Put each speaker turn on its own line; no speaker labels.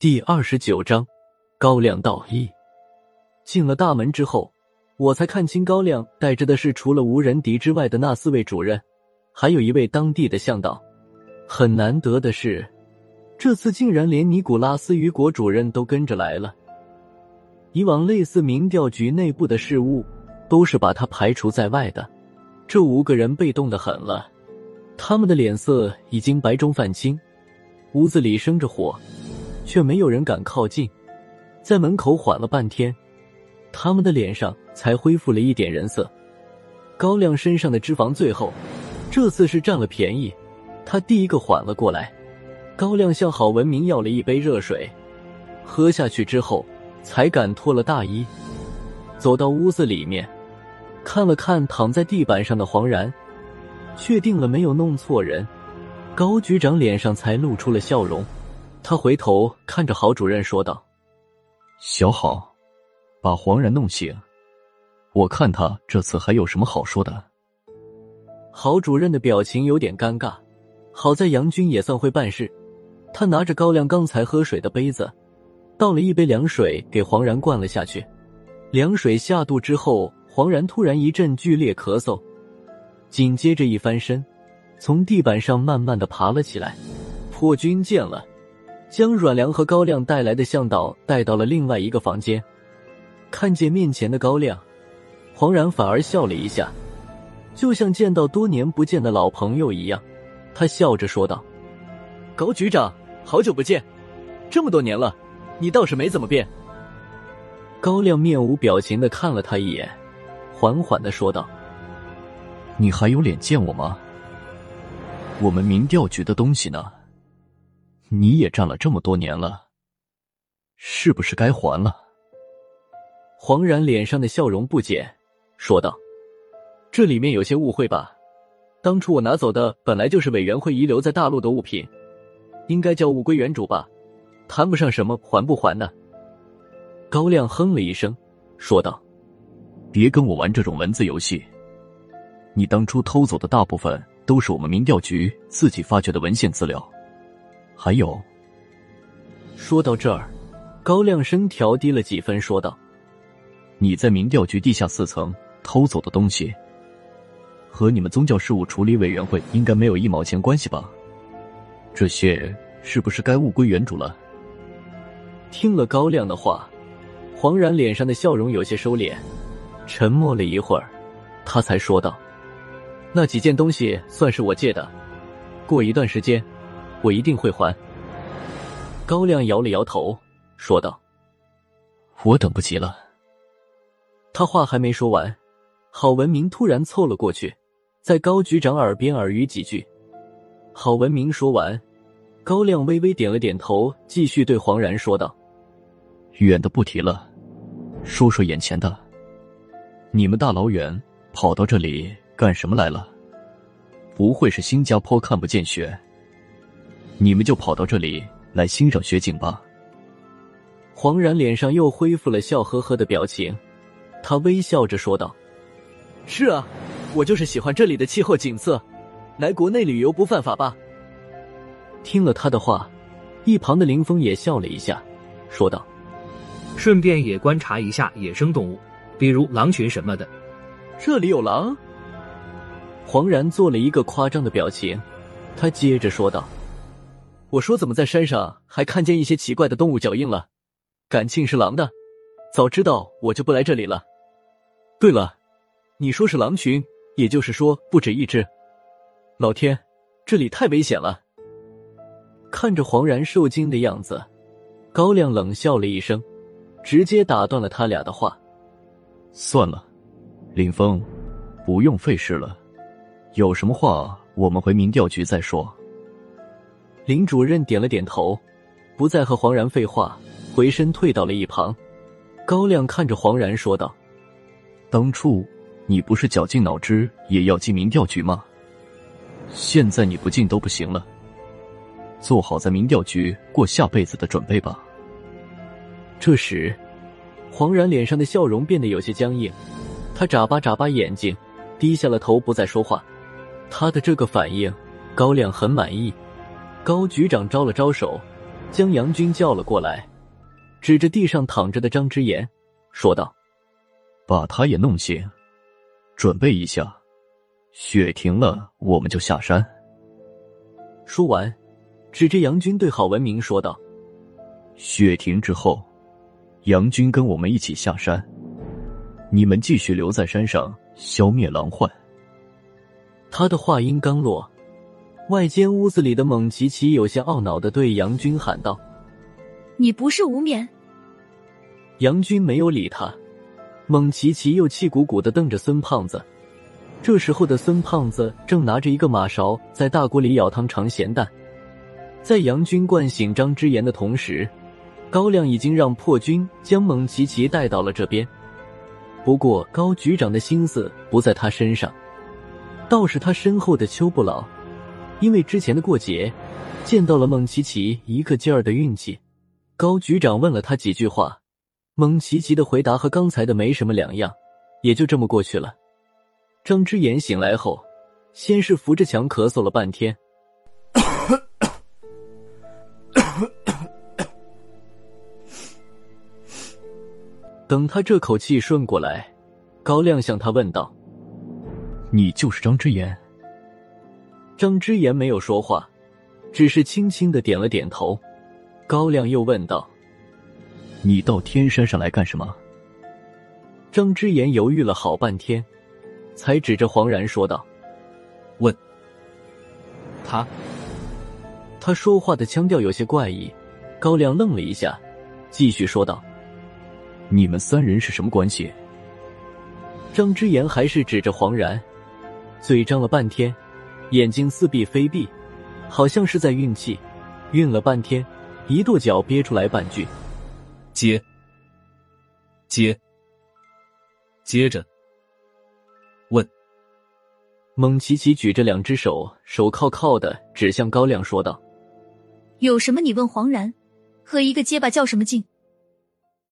第二十九章，高亮道义。进了大门之后，我才看清高亮带着的是除了吴仁迪之外的那四位主任，还有一位当地的向导。很难得的是，这次竟然连尼古拉斯雨果主任都跟着来了。以往类似民调局内部的事务，都是把他排除在外的。这五个人被动的很了，他们的脸色已经白中泛青，屋子里生着火，却没有人敢靠近。在门口缓了半天，他们的脸上才恢复了一点人色。高亮身上的脂肪最厚，这次是占了便宜，他第一个缓了过来。高亮向郝文明要了一杯热水，喝下去之后。才敢脱了大衣，走到屋子里面，看了看躺在地板上的黄然，确定了没有弄错人，高局长脸上才露出了笑容。他回头看着郝主任说道：“
小郝，把黄然弄醒，我看他这次还有什么好说的。”
郝主任的表情有点尴尬，好在杨军也算会办事，他拿着高亮刚才喝水的杯子。倒了一杯凉水给黄然灌了下去，凉水下肚之后，黄然突然一阵剧烈咳嗽，紧接着一翻身，从地板上慢慢的爬了起来。破军见了，将阮良和高亮带来的向导带到了另外一个房间。看见面前的高亮，黄然反而笑了一下，就像见到多年不见的老朋友一样。他笑着说道：“高局长，好久不见，这么多年了。”你倒是没怎么变。高亮面无表情的看了他一眼，缓缓的说道：“
你还有脸见我吗？我们民调局的东西呢？你也占了这么多年了，是不是该还了？”
黄然脸上的笑容不减，说道：“这里面有些误会吧？当初我拿走的本来就是委员会遗留在大陆的物品，应该叫物归原主吧。”谈不上什么还不还的。高亮哼了一声，说道：“
别跟我玩这种文字游戏。你当初偷走的大部分都是我们民调局自己发掘的文献资料。还有，
说到这儿，高亮声调低了几分，说道：‘
你在民调局地下四层偷走的东西，和你们宗教事务处理委员会应该没有一毛钱关系吧？这些是不是该物归原主了？’”
听了高亮的话，黄然脸上的笑容有些收敛，沉默了一会儿，他才说道：“那几件东西算是我借的，过一段时间，我一定会还。”高亮摇了摇头，说道：“
我等不及了。”
他话还没说完，郝文明突然凑了过去，在高局长耳边耳语几句。郝文明说完，高亮微微点了点头，继续对黄然说道。
远的不提了，说说眼前的。你们大老远跑到这里干什么来了？不会是新加坡看不见雪，你们就跑到这里来欣赏雪景吧？
黄然脸上又恢复了笑呵呵的表情，他微笑着说道：“是啊，我就是喜欢这里的气候景色，来国内旅游不犯法吧？”听了他的话，一旁的林峰也笑了一下，说道。
顺便也观察一下野生动物，比如狼群什么的。
这里有狼？黄然做了一个夸张的表情，他接着说道：“我说怎么在山上还看见一些奇怪的动物脚印了？感情是狼的，早知道我就不来这里了。对了，你说是狼群，也就是说不止一只。老天，这里太危险了！”看着黄然受惊的样子，高亮冷笑了一声。直接打断了他俩的话。
算了，林峰，不用费事了。有什么话我们回民调局再说。
林主任点了点头，不再和黄然废话，回身退到了一旁。高亮看着黄然说道：“
当初你不是绞尽脑汁也要进民调局吗？现在你不进都不行了。做好在民调局过下辈子的准备吧。”
这时，黄然脸上的笑容变得有些僵硬，他眨巴眨巴眼睛，低下了头，不再说话。他的这个反应，高亮很满意。高局长招了招手，将杨军叫了过来，指着地上躺着的张之言，说道：“
把他也弄醒，准备一下，雪停了，我们就下山。”
说完，指着杨军对郝文明说道：“
雪停之后，杨军跟我们一起下山，你们继续留在山上消灭狼患。”
他的话音刚落。外间屋子里的蒙奇奇有些懊恼的对杨军喊道：“
你不是无眠？”
杨军没有理他。蒙奇奇又气鼓鼓的瞪着孙胖子。这时候的孙胖子正拿着一个马勺在大锅里舀汤尝咸淡。在杨军灌醒张之言的同时，高亮已经让破军将蒙奇奇带到了这边。不过高局长的心思不在他身上，倒是他身后的邱不老。因为之前的过节，见到了蒙奇奇一个劲儿的运气。高局长问了他几句话，蒙奇奇的回答和刚才的没什么两样，也就这么过去了。张之言醒来后，先是扶着墙咳嗽了半天，等他这口气顺过来，高亮向他问道：“
你就是张之言？”
张之言没有说话，只是轻轻的点了点头。高亮又问道：“
你到天山上来干什么？”
张之言犹豫了好半天，才指着黄然说道：“
问他。”
他说话的腔调有些怪异。高亮愣了一下，继续说道：“
你们三人是什么关系？”
张之言还是指着黄然，嘴张了半天。眼睛似闭非闭，好像是在运气，运了半天，一跺脚憋出来半句：“
接，接，接着。问。”
蒙奇奇举着两只手，手铐铐的指向高亮，说道：“
有什么你问黄然，和一个结巴较什么劲？”